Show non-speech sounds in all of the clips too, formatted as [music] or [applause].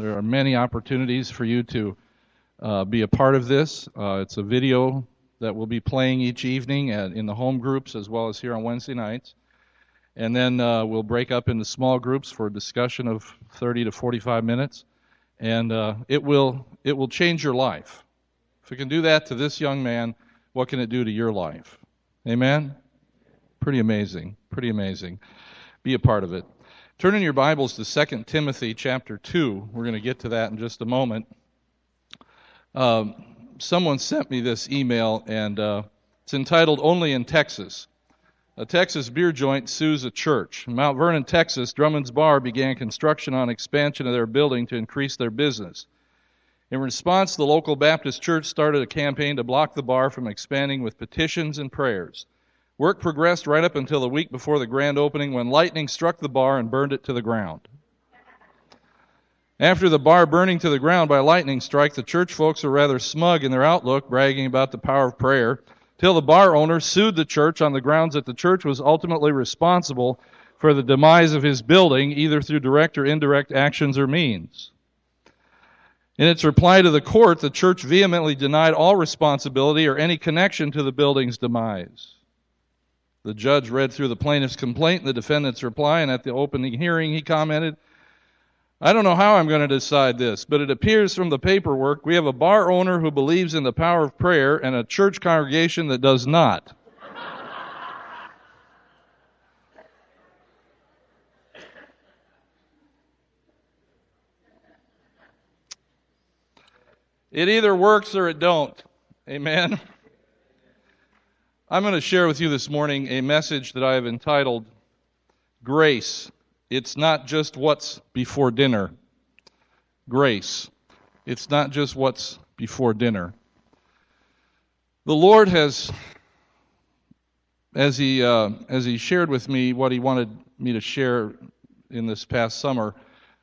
There are many opportunities for you to uh, be a part of this. Uh, it's a video that will be playing each evening at, in the home groups as well as here on Wednesday nights. And then uh, we'll break up into small groups for a discussion of 30 to 45 minutes. And uh, it will it will change your life. If it can do that to this young man, what can it do to your life? Amen? Pretty amazing. Pretty amazing. Be a part of it. Turn in your Bibles to 2 Timothy chapter 2. We're going to get to that in just a moment. Um, someone sent me this email, and uh, it's entitled Only in Texas. A Texas beer joint sues a church. In Mount Vernon, Texas, Drummond's Bar began construction on expansion of their building to increase their business. In response, the local Baptist church started a campaign to block the bar from expanding with petitions and prayers. Work progressed right up until the week before the grand opening when lightning struck the bar and burned it to the ground. After the bar burning to the ground by lightning strike, the church folks were rather smug in their outlook, bragging about the power of prayer till the bar owner sued the church on the grounds that the church was ultimately responsible for the demise of his building, either through direct or indirect actions or means. In its reply to the court, the church vehemently denied all responsibility or any connection to the building's demise. The judge read through the plaintiff's complaint and the defendant's reply, and at the opening hearing, he commented, I don't know how I'm going to decide this, but it appears from the paperwork we have a bar owner who believes in the power of prayer and a church congregation that does not. It either works or it don't. Amen. I'm going to share with you this morning a message that I have entitled Grace it's not just what's before dinner. Grace. It's not just what's before dinner. The Lord has, as he uh, as he shared with me what he wanted me to share in this past summer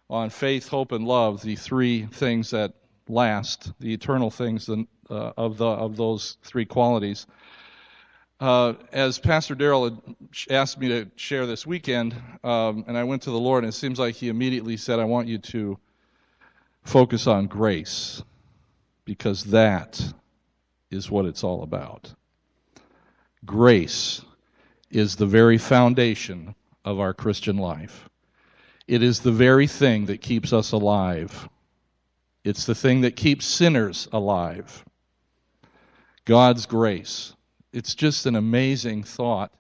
on faith, hope, and love, the three things that last, the eternal things uh, of the of those three qualities. Uh, as Pastor Darrell asked me to share this weekend, um, and I went to the Lord, and it seems like He immediately said, I want you to focus on grace, because that is what it's all about. Grace is the very foundation of our Christian life. It is the very thing that keeps us alive. It's the thing that keeps sinners alive. God's grace it's just an amazing thought,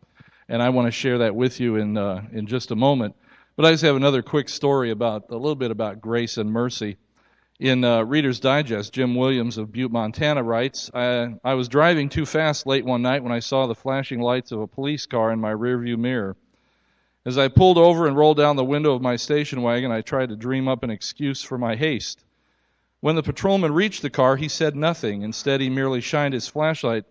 and I want to share that with you in uh, in just a moment. But I just have another quick story about a little bit about grace and mercy. In uh, Reader's Digest, Jim Williams of Butte, Montana writes, I, I was driving too fast late one night when I saw the flashing lights of a police car in my rearview mirror. As I pulled over and rolled down the window of my station wagon, I tried to dream up an excuse for my haste. When the patrolman reached the car, he said nothing. Instead, he merely shined his flashlight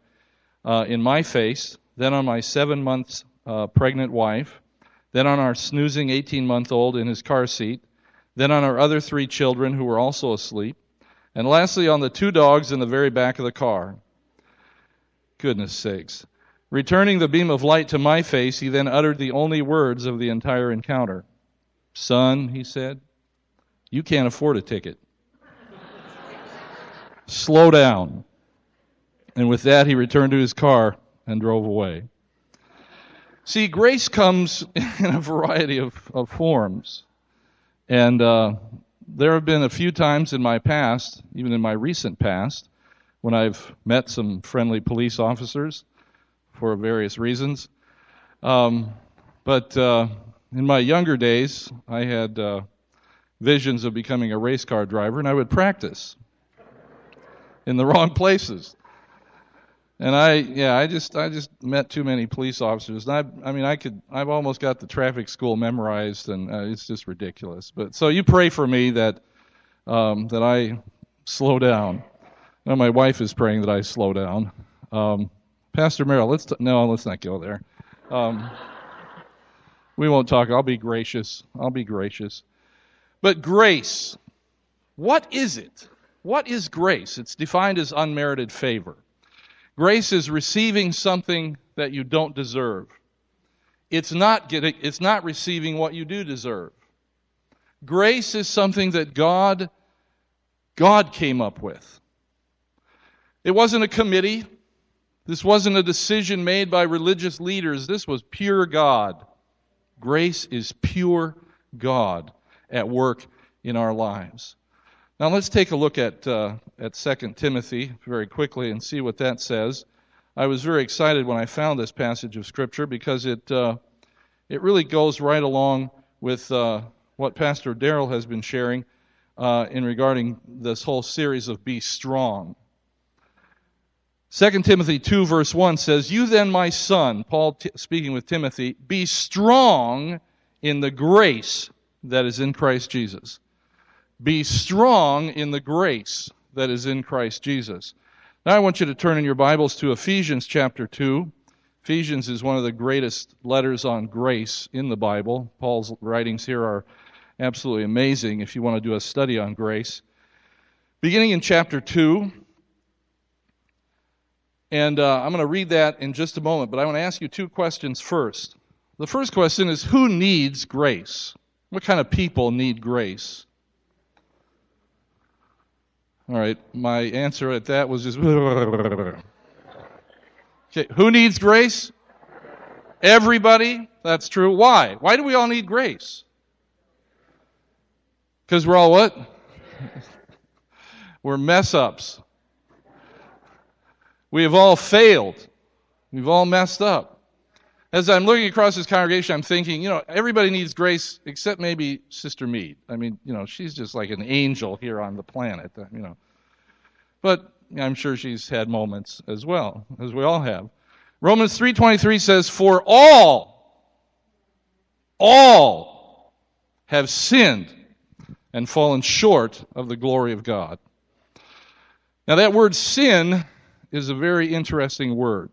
uh, in my face, then on my seven months uh, pregnant wife, then on our snoozing 18 month old in his car seat, then on our other three children who were also asleep, and lastly on the two dogs in the very back of the car. Goodness sakes. Returning the beam of light to my face, he then uttered the only words of the entire encounter. Son, he said, you can't afford a ticket. Slow down. And with that, he returned to his car and drove away. See, grace comes [laughs] in a variety of, of forms. And uh, there have been a few times in my past, even in my recent past, when I've met some friendly police officers for various reasons. Um, but uh, in my younger days, I had uh, visions of becoming a race car driver, and I would practice in the [laughs] wrong places. And I, yeah, I just, I just met too many police officers. And I, I mean, I could, I've almost got the traffic school memorized, and uh, it's just ridiculous. But so you pray for me that, um, that I slow down. Now my wife is praying that I slow down. Um, Pastor Merrill, let's t- no, let's not go there. Um, we won't talk. I'll be gracious. I'll be gracious. But grace, what is it? What is grace? It's defined as unmerited favor. Grace is receiving something that you don't deserve. It's not getting, it's not receiving what you do deserve. Grace is something that God God came up with. It wasn't a committee. This wasn't a decision made by religious leaders. This was pure God. Grace is pure God at work in our lives. Now let's take a look at uh, at 2 Timothy very quickly and see what that says. I was very excited when I found this passage of Scripture because it uh, it really goes right along with uh, what Pastor Darrell has been sharing uh, in regarding this whole series of Be Strong. 2 Timothy 2 verse 1 says, You then, my son, Paul t- speaking with Timothy, be strong in the grace that is in Christ Jesus. Be strong in the grace that is in Christ Jesus. Now I want you to turn in your Bibles to Ephesians chapter 2. Ephesians is one of the greatest letters on grace in the Bible. Paul's writings here are absolutely amazing if you want to do a study on grace. Beginning in chapter 2, and uh, I'm going to read that in just a moment, but I want to ask you two questions first. The first question is Who needs grace? What kind of people need grace? All right, my answer at that was just. [laughs] okay, who needs grace? Everybody. That's true. Why? Why do we all need grace? Because we're all what? we're mess ups. We have all failed. We've all messed up. As I'm looking across this congregation, I'm thinking, you know, everybody needs grace except maybe Sister Mead. I mean, you know, she's just like an angel here on the planet, uh, you know. But I'm sure she's had moments as well, as we all have. Romans 3:23 says, "For all all have sinned and fallen short of the glory of God." Now that word sin is a very interesting word.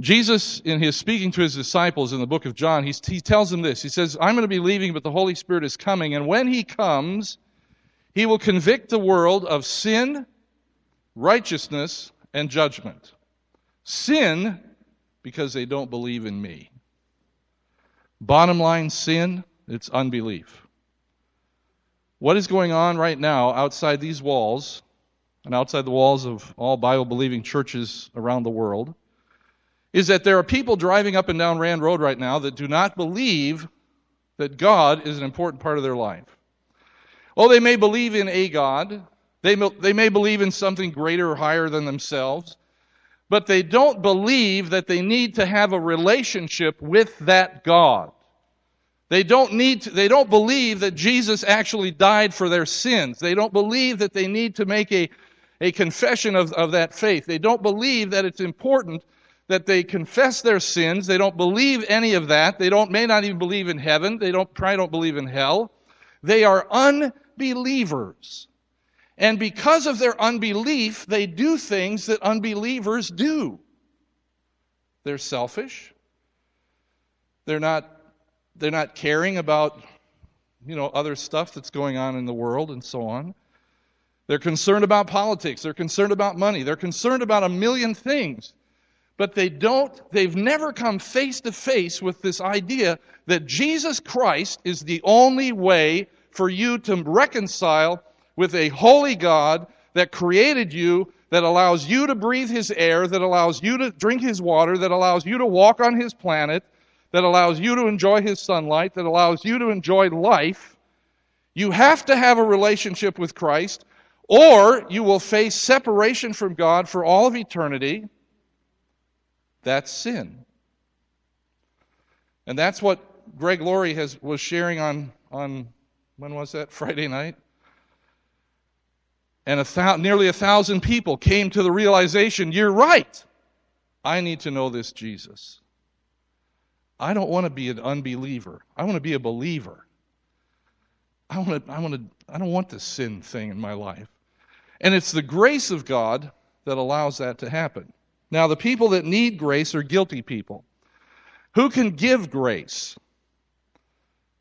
Jesus, in his speaking to his disciples in the book of John, he, he tells them this. He says, I'm going to be leaving, but the Holy Spirit is coming. And when he comes, he will convict the world of sin, righteousness, and judgment. Sin, because they don't believe in me. Bottom line sin, it's unbelief. What is going on right now outside these walls and outside the walls of all Bible believing churches around the world is that there are people driving up and down Rand Road right now that do not believe that God is an important part of their life. Oh, they may believe in a God, they may, they may believe in something greater or higher than themselves, but they don't believe that they need to have a relationship with that God. They don't need to, they don't believe that Jesus actually died for their sins. They don't believe that they need to make a a confession of, of that faith. They don't believe that it's important that they confess their sins. They don't believe any of that. They don't, may not even believe in heaven. They don't, probably don't believe in hell. They are unbelievers. And because of their unbelief, they do things that unbelievers do. They're selfish. They're not, they're not caring about, you know, other stuff that's going on in the world and so on. They're concerned about politics. They're concerned about money. They're concerned about a million things. But they don't, they've never come face to face with this idea that Jesus Christ is the only way for you to reconcile with a holy God that created you, that allows you to breathe His air, that allows you to drink His water, that allows you to walk on His planet, that allows you to enjoy His sunlight, that allows you to enjoy life. You have to have a relationship with Christ or you will face separation from God for all of eternity. That's sin. And that's what Greg Laurie has, was sharing on, on, when was that? [laughs] Friday night? And a thou, nearly a thousand people came to the realization you're right. I need to know this Jesus. I don't want to be an unbeliever. I want to be a believer. I want to, I want to, I don't want this sin thing in my life. And it's the grace of God that allows that to happen. Now, the people that need grace are guilty people. Who can give grace?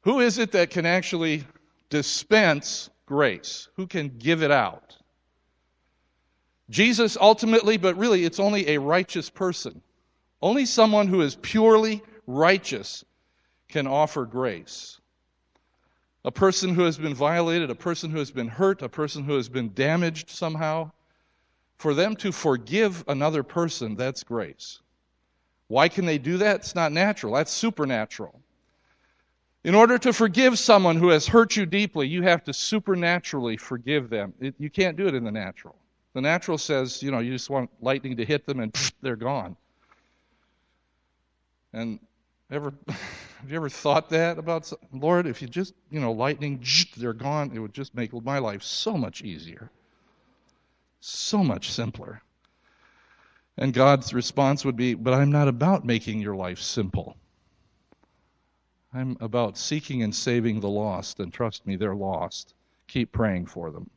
Who is it that can actually dispense grace? Who can give it out? Jesus ultimately, but really it's only a righteous person. Only someone who is purely righteous can offer grace. a person who has been violated, a person who has been hurt, a person who has been damaged somehow, for them to forgive another person, that's grace. Why can they do that? It's not natural, that's supernatural. In order to forgive someone who has hurt you deeply, you have to supernaturally forgive them. It, you can't do it in the natural. The natural says, you know, you just want lightning to hit them and pff, [laughs] they're gone. And ever [laughs] have you ever thought that about Lord, if you just, you know, lightning, [laughs] they're gone, it would just make my life so much easier. So much simpler. And God's response would be, But I'm not about making your life simple. I'm about seeking and saving the lost, and trust me, they're lost. Keep praying for them.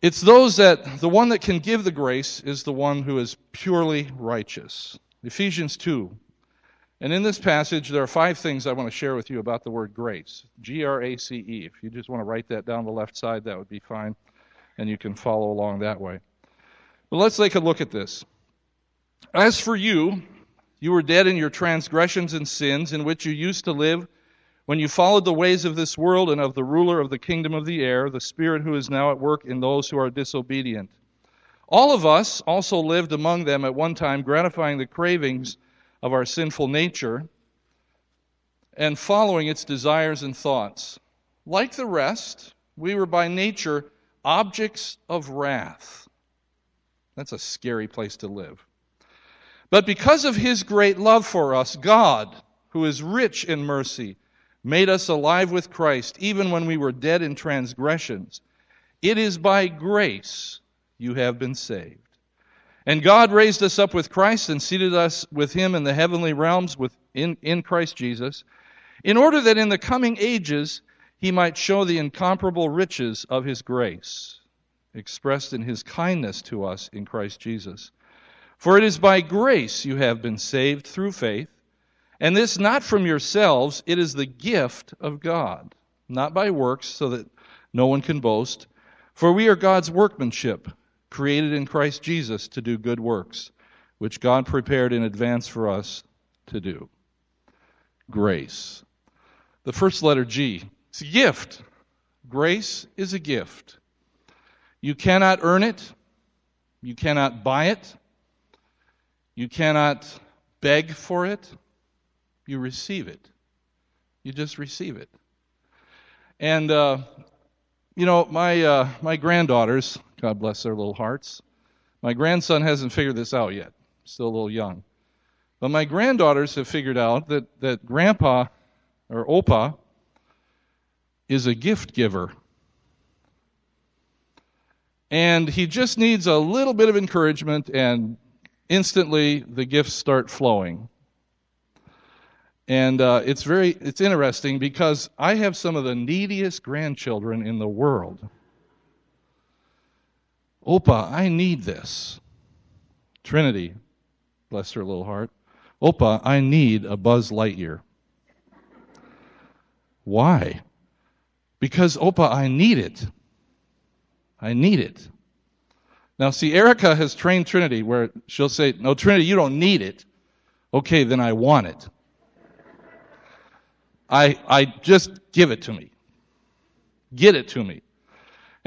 It's those that, the one that can give the grace is the one who is purely righteous. Ephesians 2. And in this passage, there are five things I want to share with you about the word grace. G R A C E. If you just want to write that down the left side, that would be fine. And you can follow along that way. But let's take a look at this. As for you, you were dead in your transgressions and sins in which you used to live when you followed the ways of this world and of the ruler of the kingdom of the air, the Spirit who is now at work in those who are disobedient. All of us also lived among them at one time, gratifying the cravings of our sinful nature and following its desires and thoughts. Like the rest, we were by nature objects of wrath. That's a scary place to live. But because of his great love for us, God, who is rich in mercy, made us alive with Christ even when we were dead in transgressions. It is by grace you have been saved. And God raised us up with Christ and seated us with him in the heavenly realms within, in Christ Jesus, in order that in the coming ages he might show the incomparable riches of his grace, expressed in his kindness to us in Christ Jesus. For it is by grace you have been saved through faith, and this not from yourselves, it is the gift of God, not by works, so that no one can boast. For we are God's workmanship, created in Christ Jesus to do good works, which God prepared in advance for us to do. Grace. The first letter G. It's a gift. Grace is a gift. You cannot earn it. You cannot buy it. You cannot beg for it. You receive it. You just receive it. And, uh, you know, my, uh, my granddaughters, God bless their little hearts, my grandson hasn't figured this out yet. Still a little young. But my granddaughters have figured out that, that grandpa or opa is a gift giver. And he just needs a little bit of encouragement and instantly the gifts start flowing. And uh, it's very it's interesting because I have some of the neediest grandchildren in the world. Opa, I need this. Trinity, bless her little heart. Opa, I need a Buzz Lightyear. Why? Because, Opa, I need it. I need it. Now, see, Erica has trained Trinity where she'll say, No, Trinity, you don't need it. Okay, then I want it. I, I just give it to me. Get it to me.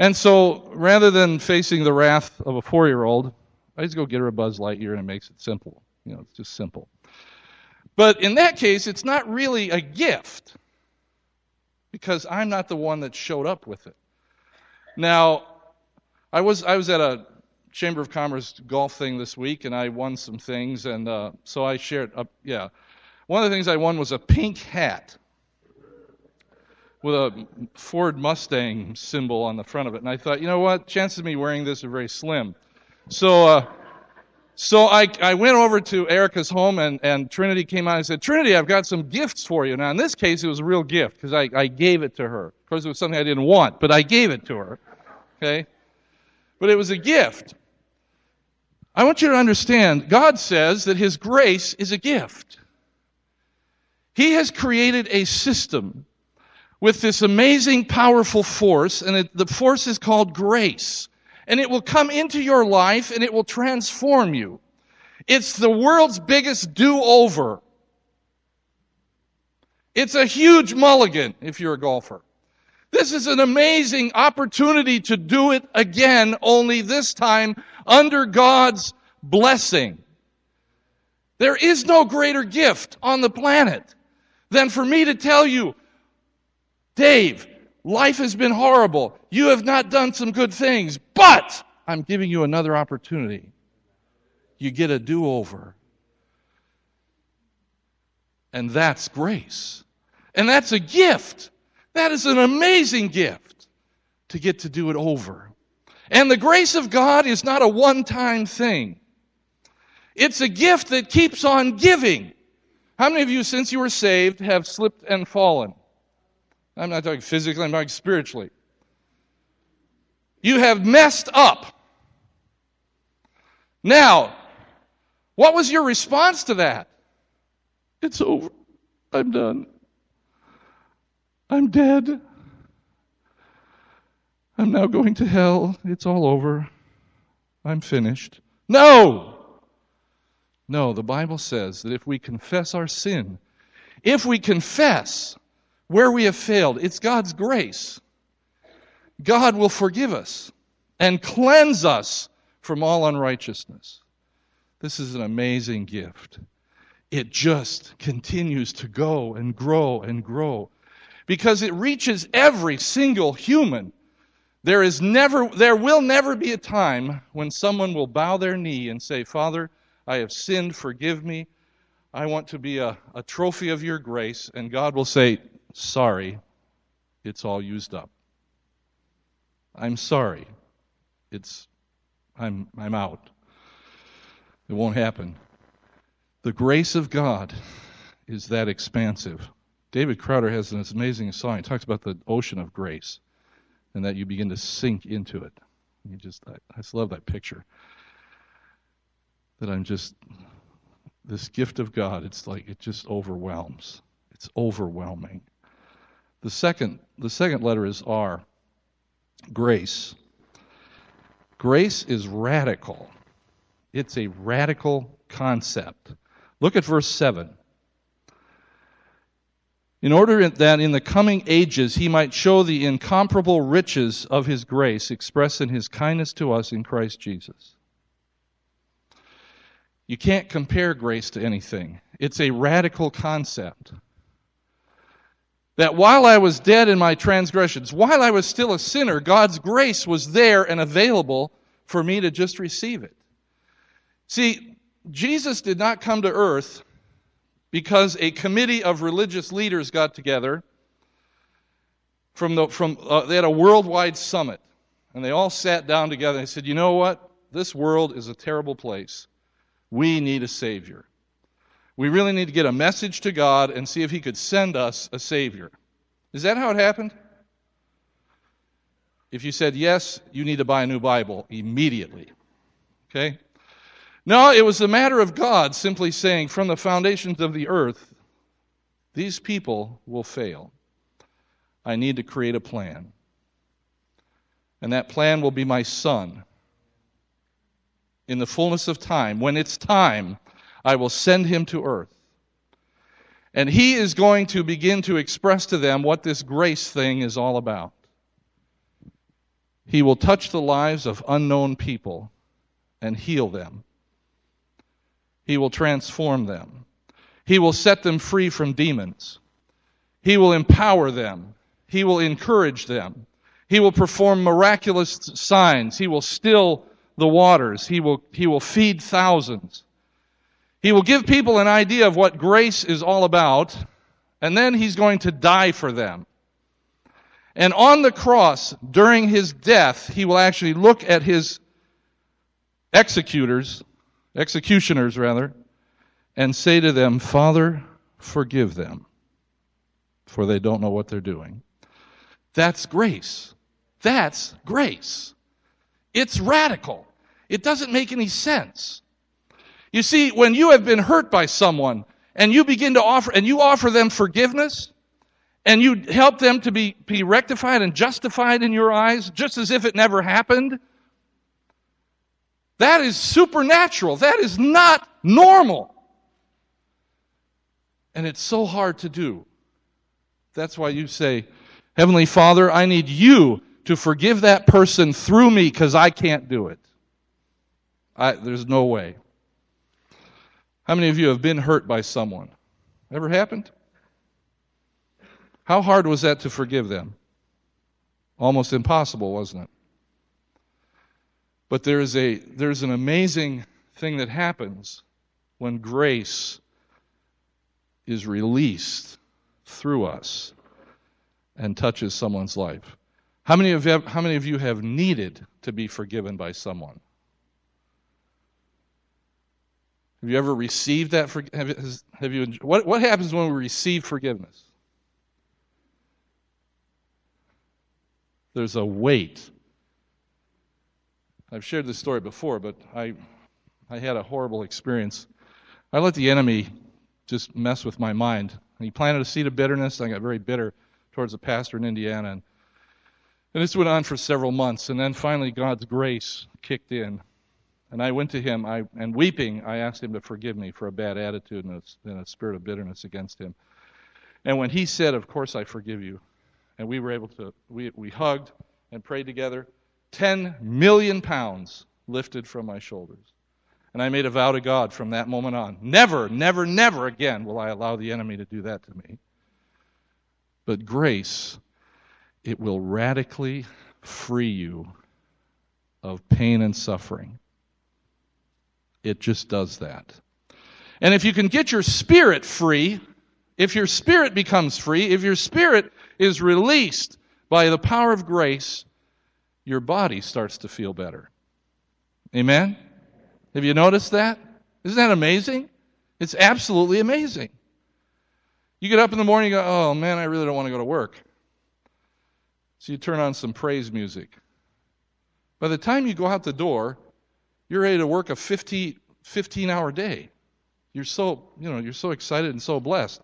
And so, rather than facing the wrath of a four year old, I just go get her a Buzz Lightyear and it makes it simple. You know, it's just simple. But in that case, it's not really a gift because I'm not the one that showed up with it. Now, I was I was at a Chamber of Commerce golf thing this week, and I won some things, and uh, so I shared. Uh, yeah, one of the things I won was a pink hat with a Ford Mustang symbol on the front of it, and I thought, you know what, chances of me wearing this are very slim. So, uh, so I, I went over to Erica's home, and, and Trinity came out and said, Trinity, I've got some gifts for you. Now, in this case, it was a real gift because I, I gave it to her. Of course, it was something I didn't want, but I gave it to her. Okay? But it was a gift. I want you to understand God says that His grace is a gift. He has created a system with this amazing, powerful force, and it, the force is called grace. And it will come into your life and it will transform you. It's the world's biggest do over. It's a huge mulligan if you're a golfer. This is an amazing opportunity to do it again, only this time under God's blessing. There is no greater gift on the planet than for me to tell you, Dave, life has been horrible. You have not done some good things, but I'm giving you another opportunity. You get a do over. And that's grace. And that's a gift. That is an amazing gift to get to do it over. And the grace of God is not a one time thing, it's a gift that keeps on giving. How many of you, since you were saved, have slipped and fallen? I'm not talking physically, I'm talking spiritually. You have messed up. Now, what was your response to that? It's over. I'm done. I'm dead. I'm now going to hell. It's all over. I'm finished. No! No, the Bible says that if we confess our sin, if we confess where we have failed, it's God's grace. God will forgive us and cleanse us from all unrighteousness. This is an amazing gift. It just continues to go and grow and grow because it reaches every single human. There is never, there will never be a time when someone will bow their knee and say, Father, I have sinned, forgive me. I want to be a, a trophy of your grace. And God will say, Sorry, it's all used up. I'm sorry. It's, I'm, I'm out. It won't happen. The grace of God is that expansive. David Crowder has this amazing song. He talks about the ocean of grace and that you begin to sink into it. You just, I, I just love that picture. That I'm just, this gift of God, it's like it just overwhelms. It's overwhelming. The second, the second letter is R, grace. Grace is radical. It's a radical concept. Look at verse 7 in order that in the coming ages he might show the incomparable riches of his grace expressed in his kindness to us in Christ Jesus. You can't compare grace to anything. It's a radical concept. That while I was dead in my transgressions, while I was still a sinner, God's grace was there and available for me to just receive it. See, Jesus did not come to earth because a committee of religious leaders got together from the from uh, they had a worldwide summit and they all sat down together and said you know what? This world is a terrible place. We need a savior we really need to get a message to god and see if he could send us a savior is that how it happened if you said yes you need to buy a new bible immediately okay no, it was a matter of God simply saying, from the foundations of the earth, these people will fail. I need to create a plan. And that plan will be my son. In the fullness of time, when it's time, I will send him to earth. And he is going to begin to express to them what this grace thing is all about. He will touch the lives of unknown people and heal them. He will transform them. He will set them free from demons. He will empower them. He will encourage them. He will perform miraculous signs. He will still the waters. He will, he will feed thousands. He will give people an idea of what grace is all about, and then he's going to die for them. And on the cross, during his death, he will actually look at his executors executioners rather, and say to them, Father, forgive them, for they don't know what they're doing. That's grace. That's grace. It's radical. It doesn't make any sense. You see, when you have been hurt by someone and you begin to offer, and you offer them forgiveness, and you help them to be, be rectified and justified in your eyes, just as if it never happened, that is supernatural. That is not normal. And it's so hard to do That's why you say, Heavenly Father, I need you to forgive that person through me because I can't do it. I, there's no way. How many of you have been hurt by someone? Ever happened? How hard was that to forgive them? Almost impossible, wasn't it? But there is a there's an amazing thing that happens when grace is released through us and touches someone's life. How many of you, have, how many of you have needed to be forgiven by someone? Have you ever received that? For, have, has, have you? What what happens when we receive forgiveness? There's a weight. I've shared this story before, but I I had a horrible experience. I let the enemy just mess with my mind. And He planted a seed of bitterness. I got very bitter towards a pastor in Indiana, and, and this went on for several months. And then finally, God's grace kicked in, and I went to him. I and weeping, I asked him to forgive me for a bad attitude and a, and a spirit of bitterness against him. And when he said, "Of course I forgive you," and we were able to, we we hugged and prayed together. Ten million pounds lifted from my shoulders. And I made a vow to God from that moment on. Never, never, never again will I allow the enemy to do that to me. But grace, it will radically free you of pain and suffering. It just does that. And if you can get your spirit free, if your spirit becomes free, if your spirit is released by the power of grace, your body starts to feel better. Amen? Have you noticed that? Isn't that amazing? It's absolutely amazing. You get up in the morning and go, oh man, I really don't want to go to work. So you turn on some praise music. By the time you go out the door, you're ready to work a 50, 15 hour day. You're so, you know, you're so excited and so blessed.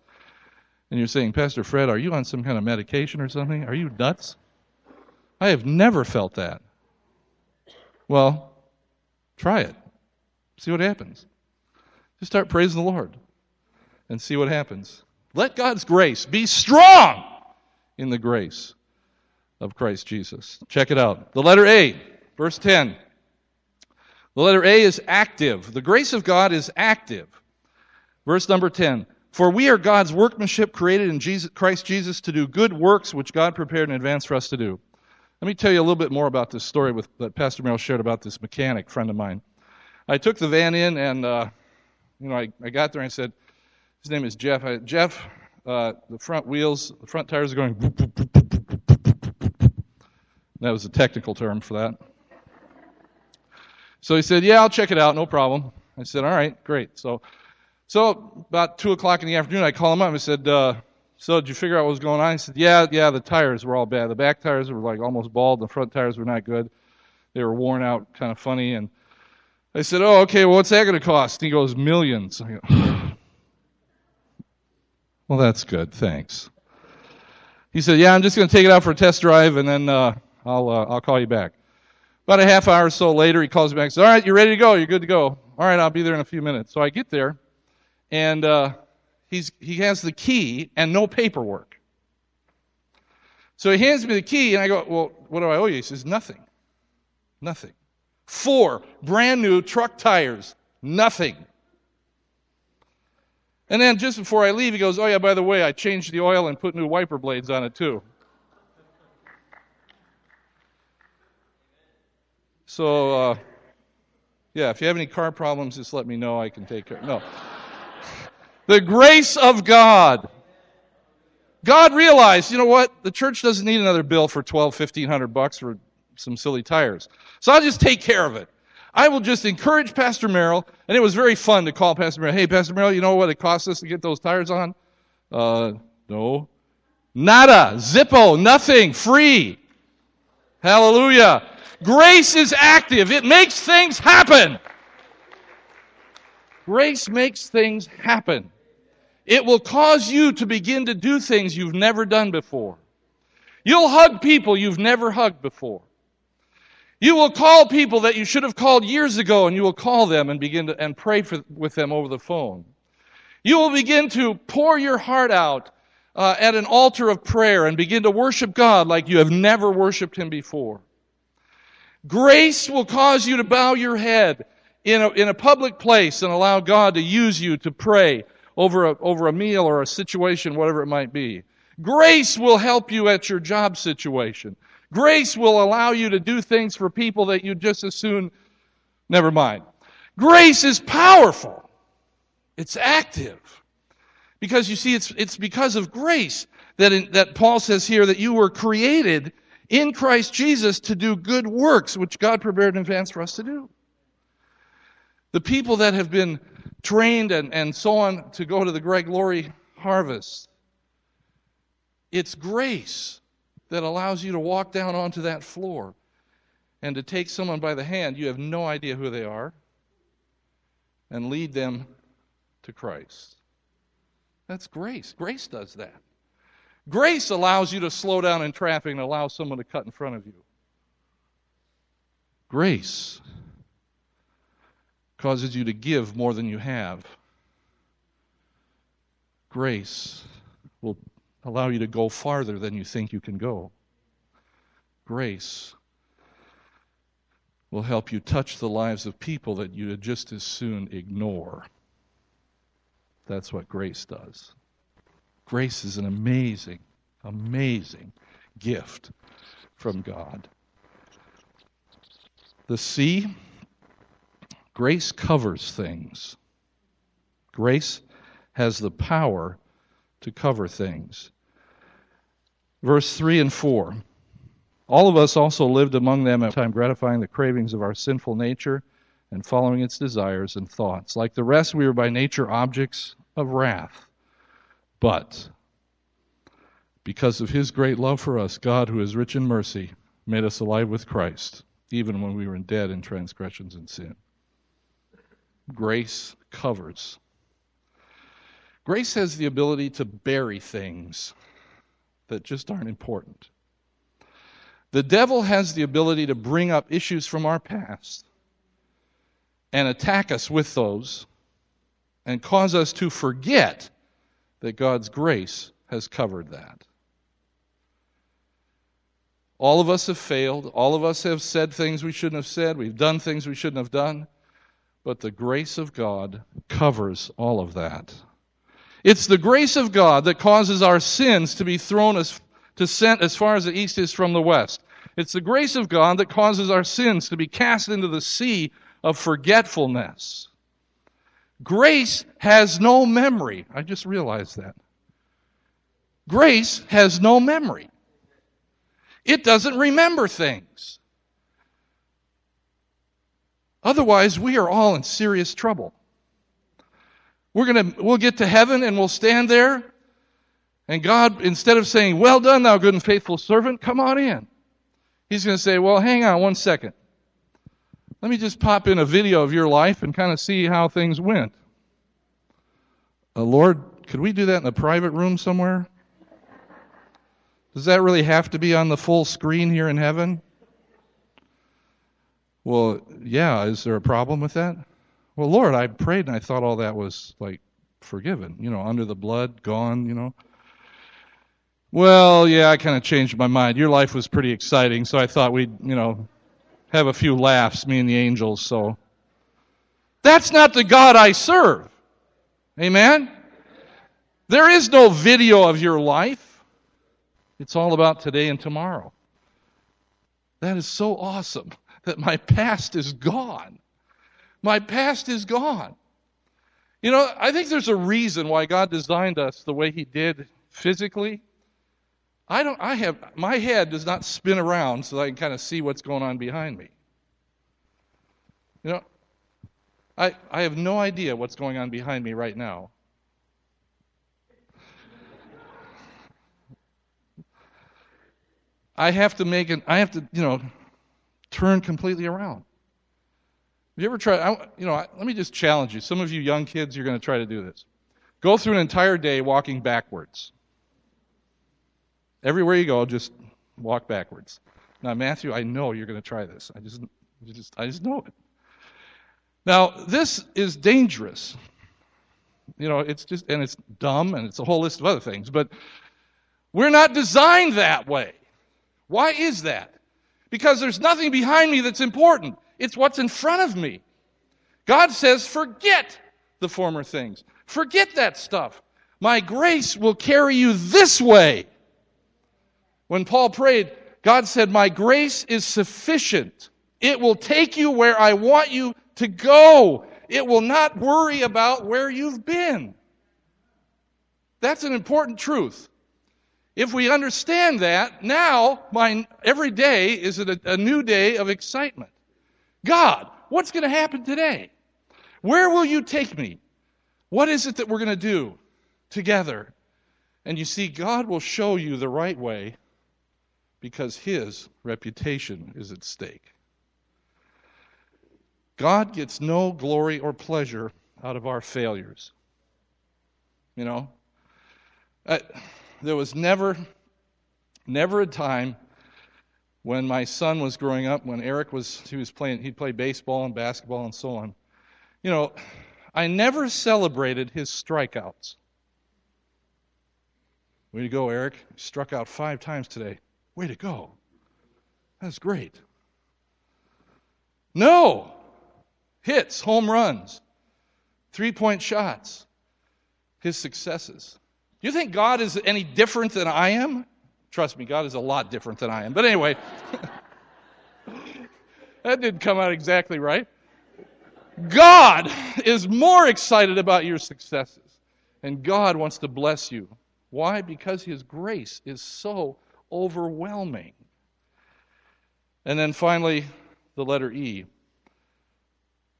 And you're saying, Pastor Fred, are you on some kind of medication or something? Are you nuts? I have never felt that. Well, try it. See what happens. Just start praising the Lord and see what happens. Let God's grace be strong in the grace of Christ Jesus. Check it out. The letter A, verse 10. The letter A is active. The grace of God is active. Verse number 10. For we are God's workmanship created in Jesus, Christ Jesus to do good works which God prepared in advance for us to do. Let me tell you a little bit more about this story with, that Pastor Merrill shared about this mechanic friend of mine. I took the van in, and uh, you know, I, I got there and I said, his name is Jeff. I, Jeff, uh, the front wheels, the front tires are going. That was a technical term for that. So he said, "Yeah, I'll check it out, no problem." I said, "All right, great." So, so about two o'clock in the afternoon, I called him up. and I said, uh, "So did you figure out what was going on?" He said, "Yeah, yeah, the tires were all bad. The back tires were like almost bald. The front tires were not good. They were worn out, kind of funny, and." I said, Oh, okay, well, what's that going to cost? And he goes, Millions. I go, [sighs] Well, that's good. Thanks. He said, Yeah, I'm just going to take it out for a test drive and then uh, I'll, uh, I'll call you back. About a half hour or so later, he calls me back and says, All right, you're ready to go. You're good to go. All right, I'll be there in a few minutes. So I get there and uh, he's, he has the key and no paperwork. So he hands me the key and I go, Well, what do I owe you? He says, Nothing. Nothing. Four brand new truck tires. Nothing. And then just before I leave, he goes, Oh, yeah, by the way, I changed the oil and put new wiper blades on it, too. So, uh, yeah, if you have any car problems, just let me know. I can take care. No. [laughs] the grace of God. God realized, you know what? The church doesn't need another bill for twelve, fifteen hundred bucks for some silly tires. So I'll just take care of it. I will just encourage Pastor Merrill, and it was very fun to call Pastor Merrill. Hey, Pastor Merrill, you know what it costs us to get those tires on? Uh, no. Nada. Zippo. Nothing. Free. Hallelujah. Grace is active. It makes things happen. Grace makes things happen. It will cause you to begin to do things you've never done before. You'll hug people you've never hugged before. You will call people that you should have called years ago, and you will call them and begin to and pray for, with them over the phone. You will begin to pour your heart out uh, at an altar of prayer and begin to worship God like you have never worshiped Him before. Grace will cause you to bow your head in a, in a public place and allow God to use you to pray over a, over a meal or a situation, whatever it might be. Grace will help you at your job situation. Grace will allow you to do things for people that you just as soon, never mind. Grace is powerful. It's active. Because you see, it's, it's because of grace that, in, that Paul says here that you were created in Christ Jesus to do good works, which God prepared in advance for us to do. The people that have been trained and, and so on to go to the Greg Laurie harvest, it's grace that allows you to walk down onto that floor and to take someone by the hand. You have no idea who they are and lead them to Christ. That's grace. Grace does that. Grace allows you to slow down in traffic and allow someone to cut in front of you. Grace causes you to give more than you have. Grace will allow you to go farther than you think you can go. Grace will help you touch the lives of people that you would just as soon ignore. That's what grace does. Grace is an amazing, amazing gift from God. The C Grace covers things. Grace has the power to cover things. Verse 3 and 4. All of us also lived among them at time gratifying the cravings of our sinful nature and following its desires and thoughts. Like the rest, we were by nature objects of wrath. But because of his great love for us, God, who is rich in mercy, made us alive with Christ, even when we were dead in transgressions and sin. Grace covers. Grace has the ability to bury things that just aren't important. The devil has the ability to bring up issues from our past and attack us with those and cause us to forget that God's grace has covered that. All of us have failed. All of us have said things we shouldn't have said. We've done things we shouldn't have done. But the grace of God covers all of that. It's the grace of God that causes our sins to be thrown as, to sent as far as the east is from the west. It's the grace of God that causes our sins to be cast into the sea of forgetfulness. Grace has no memory. I just realized that. Grace has no memory. It doesn't remember things. Otherwise, we are all in serious trouble. We're going to, we'll get to heaven and we'll stand there. And God, instead of saying, well done, thou good and faithful servant, come on in. He's going to say, well, hang on one second. Let me just pop in a video of your life and kind of see how things went. Uh, Lord, could we do that in a private room somewhere? Does that really have to be on the full screen here in heaven? Well, yeah, is there a problem with that? Well, Lord, I prayed and I thought all that was like forgiven, you know, under the blood, gone, you know. Well, yeah, I kind of changed my mind. Your life was pretty exciting, so I thought we'd, you know, have a few laughs, me and the angels, so. That's not the God I serve. Amen? There is no video of your life. It's all about today and tomorrow. That is so awesome that my past is gone. My past is gone. You know, I think there's a reason why God designed us the way He did physically. I don't, I have, my head does not spin around so I can kind of see what's going on behind me. You know, I, I have no idea what's going on behind me right now. I have to make an, I have to, you know, turn completely around. Have you ever tried? I, you know, let me just challenge you. Some of you young kids, you're going to try to do this. Go through an entire day walking backwards. Everywhere you go, just walk backwards. Now, Matthew, I know you're going to try this. I just, just, I just know it. Now, this is dangerous. You know, it's just, and it's dumb, and it's a whole list of other things. But We're not designed that way. Why is that? Because there's nothing behind me that's important. It's what's in front of me. God says, forget the former things. Forget that stuff. My grace will carry you this way. When Paul prayed, God said, My grace is sufficient. It will take you where I want you to go. It will not worry about where you've been. That's an important truth. If we understand that, now my every day is a, a new day of excitement. God, what's going to happen today? Where will you take me? What is it that we're going to do together? And you see, God will show you the right way because his reputation is at stake. God gets no glory or pleasure out of our failures. You know, uh, there was never, never a time when my son was growing up, when Eric was, he was playing, he'd play baseball and basketball and so on. You know, I never celebrated his strikeouts. Way to go, Eric. Struck out five times today. Way to go. That's great. No. Hits, home runs, three point shots, his successes. You think God is any different than I am? Trust me, God is a lot different than I am. But anyway, [laughs] that didn't come out exactly right. God is more excited about your successes. And God wants to bless you. Why? Because His grace is so overwhelming. And then finally, the letter E.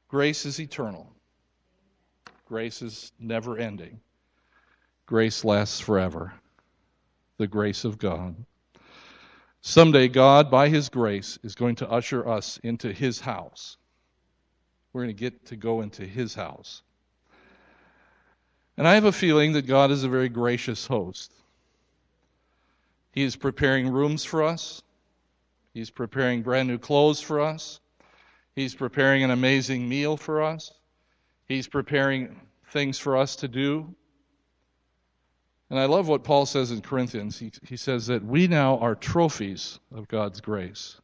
Grace is eternal. Grace is never ending. Grace lasts forever. The grace of God. Someday, God, by His grace, is going to usher us into His house. We're going to get to go into His house. And I have a feeling that God is a very gracious host. He is preparing rooms for us, He's preparing brand new clothes for us, He's preparing an amazing meal for us, He's preparing things for us to do. And I love what Paul says in Corinthians. He, he says that we now are trophies of God's grace.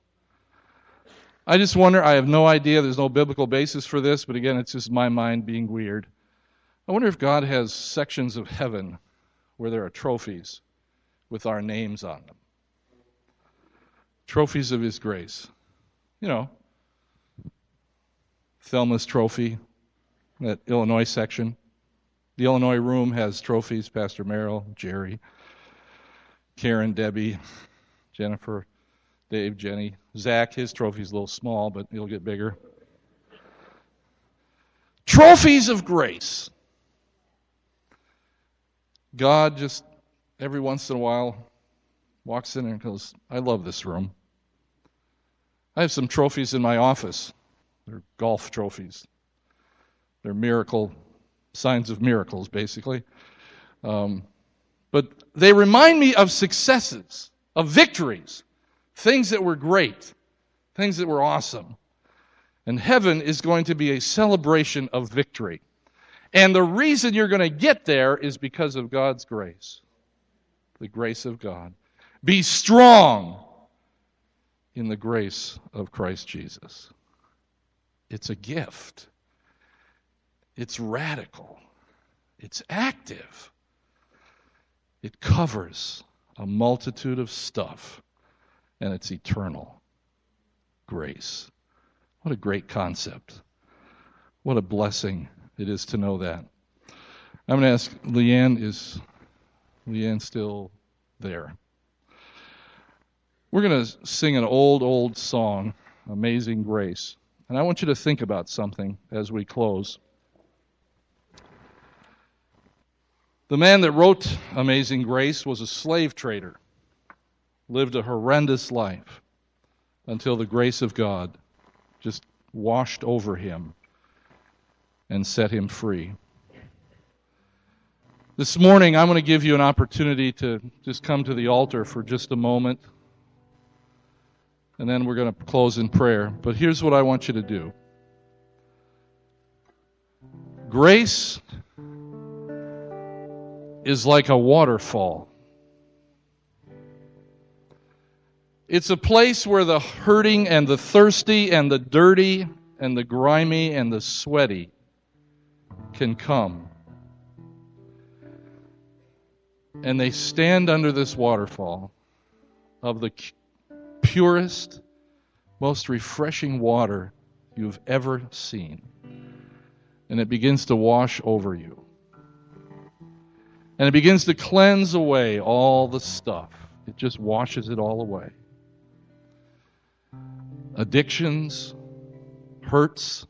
I just wonder, I have no idea, there's no biblical basis for this, but again, it's just my mind being weird. I wonder if God has sections of heaven where there are trophies with our names on them. Trophies of His grace. You know, Thelma's trophy, that Illinois section. The Illinois room has trophies Pastor Merrill, Jerry, Karen, Debbie, Jennifer, Dave, Jenny. Zach, his trophy's a little small, but it'll get bigger. Trophies of grace. God just every once in a while walks in and goes, I love this room. I have some trophies in my office. They're golf trophies. They're miracle signs of miracles, basically. Um, but they remind me of successes, of victories, things that were great, things that were awesome. And heaven is going to be a celebration of victory. And the reason you're going to get there is because of God's grace, the grace of God. Be strong in the grace of Christ Jesus. It's a gift. It's radical. It's active. It covers a multitude of stuff, and it's eternal. Grace. What a great concept. What a blessing it is to know that. I'm going to ask Leanne, is Leanne still there? We're going to sing an old, old song, Amazing Grace. And I want you to think about something as we close. The man that wrote Amazing Grace was a slave trader, lived a horrendous life until the grace of God just washed over him and set him free. This morning, I'm going to give you an opportunity to just come to the altar for just a moment. And then we're going to close in prayer. But here's what I want you to do grace, is like a waterfall. It's a place where the hurting and the thirsty and the dirty and the grimy and the sweaty can come. And they stand under this waterfall of the purest, most refreshing water you've ever seen. And it begins to wash over you. And it begins to cleanse away all the stuff. It just washes it all away addictions, hurts,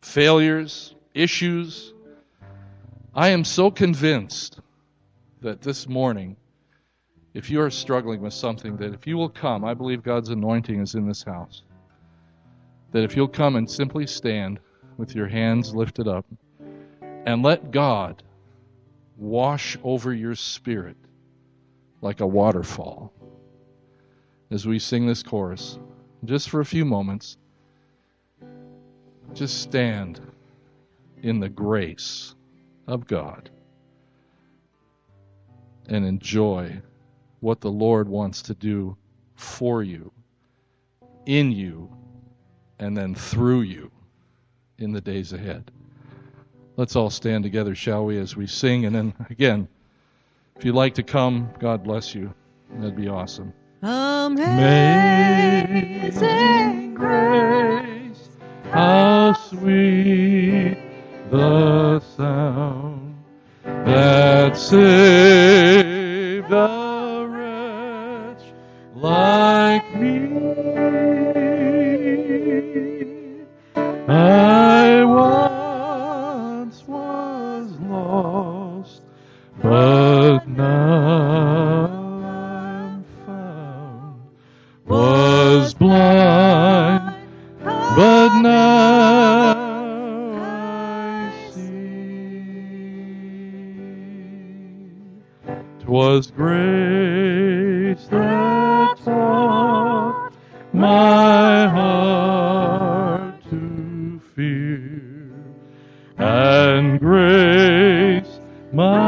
failures, issues. I am so convinced that this morning, if you are struggling with something, that if you will come, I believe God's anointing is in this house. That if you'll come and simply stand with your hands lifted up and let God wash over your spirit like a waterfall as we sing this chorus just for a few moments, just stand in the grace of God and enjoy what the Lord wants to do for you, in you, and then through you in the days ahead. Let's all stand together, shall we, as we sing. And then again, if you'd like to come, God bless you. That'd be awesome. Amazing grace, how sweet the sound that saved a wretch. Like my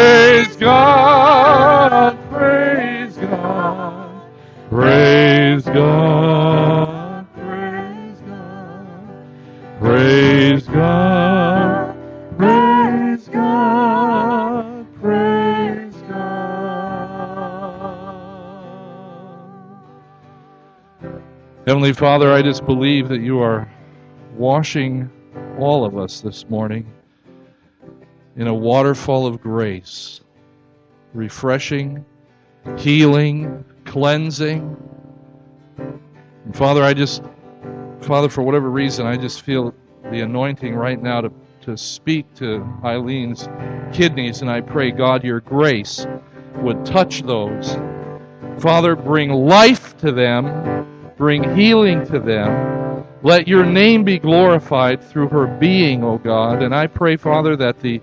Heavenly Father, I just believe that you are washing all of us this morning in a waterfall of grace, refreshing, healing, cleansing. And Father, I just, Father, for whatever reason, I just feel the anointing right now to, to speak to Eileen's kidneys, and I pray, God, your grace would touch those. Father, bring life to them, bring healing to them. Let your name be glorified through her being, O God. And I pray, Father, that the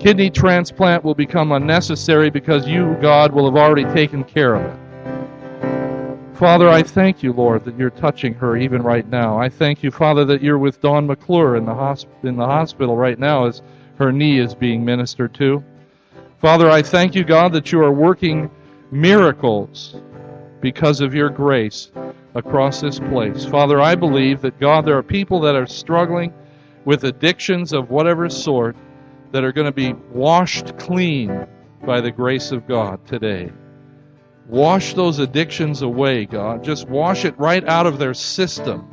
kidney transplant will become unnecessary because you, God, will have already taken care of it. Father, I thank you, Lord, that you're touching her even right now. I thank you, Father, that you're with Dawn McClure in the, hosp- in the hospital right now as her knee is being ministered to. Father, I thank you, God, that you are working miracles because of your grace across this place. Father, I believe that, God, there are people that are struggling with addictions of whatever sort that are going to be washed clean by the grace of God today. Wash those addictions away, God. Just wash it right out of their system.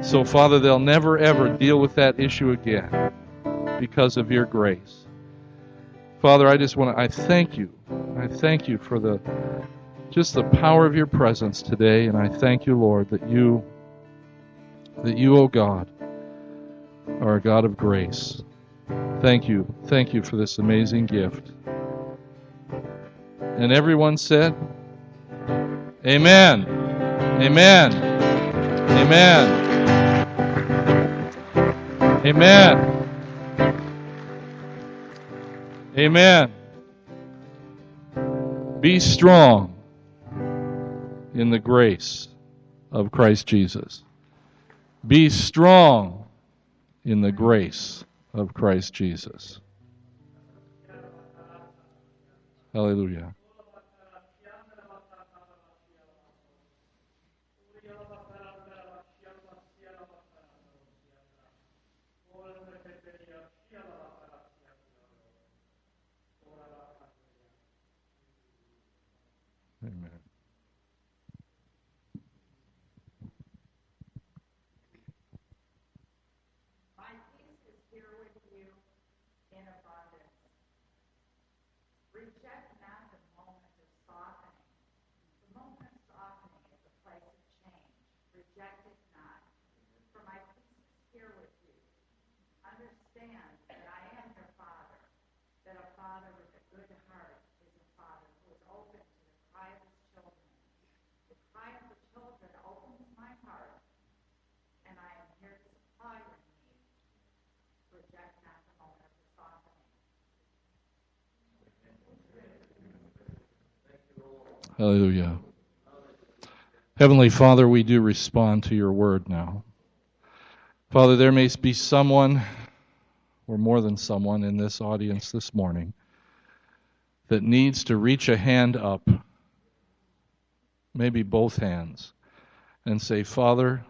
So, Father, they'll never ever deal with that issue again because of your grace. Father, I just want to I thank you. I thank you for the just the power of your presence today and I thank you, Lord, that you that you, oh God, are a God of grace. Thank you. Thank you for this amazing gift. And everyone said, Amen. Amen. Amen. Amen. Amen. Be strong in the grace of Christ Jesus. Be strong in the grace of Christ Jesus. Hallelujah. Amen. My peace is here with you in abundance. Reject not the moment of softening. The moment of softening is a place of change. Reject it not. For my peace is here with you. Understand that I am your father, that a father with a good heart is a father who is open to the cry of his children. The cry of the children opens my heart, and I am here to supply your needs. Reject not the moment of softening. Hallelujah. Heavenly Father, we do respond to your word now. Father, there may be someone, or more than someone, in this audience this morning that needs to reach a hand up, maybe both hands, and say, Father,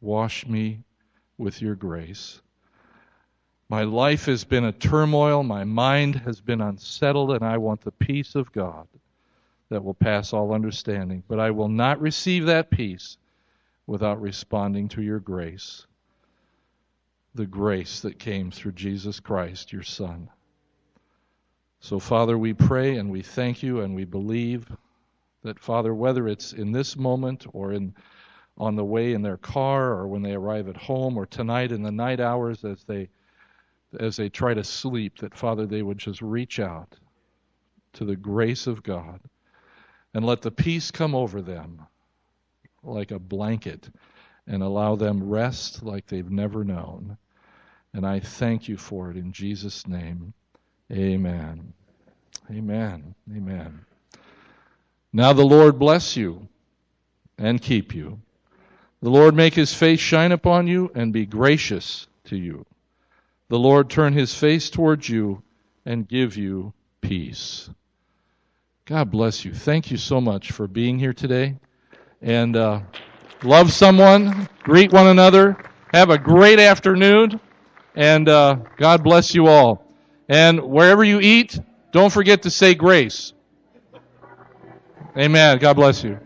wash me with your grace. My life has been a turmoil, my mind has been unsettled, and I want the peace of God that will pass all understanding. But I will not receive that peace without responding to your grace. The grace that came through Jesus Christ, your Son. So, Father, we pray and we thank you and we believe that, Father, whether it's in this moment or in on the way in their car or when they arrive at home or tonight in the night hours as they as they try to sleep, that Father, they would just reach out to the grace of God and let the peace come over them like a blanket and allow them rest like they've never known. And I thank you for it in Jesus' name. Amen. Amen. Amen. Now the Lord bless you and keep you. The Lord make his face shine upon you and be gracious to you. The Lord turn his face towards you and give you peace. God bless you. Thank you so much for being here today. And uh, love someone, greet one another, have a great afternoon, and uh, God bless you all. And wherever you eat, don't forget to say grace. Amen. God bless you.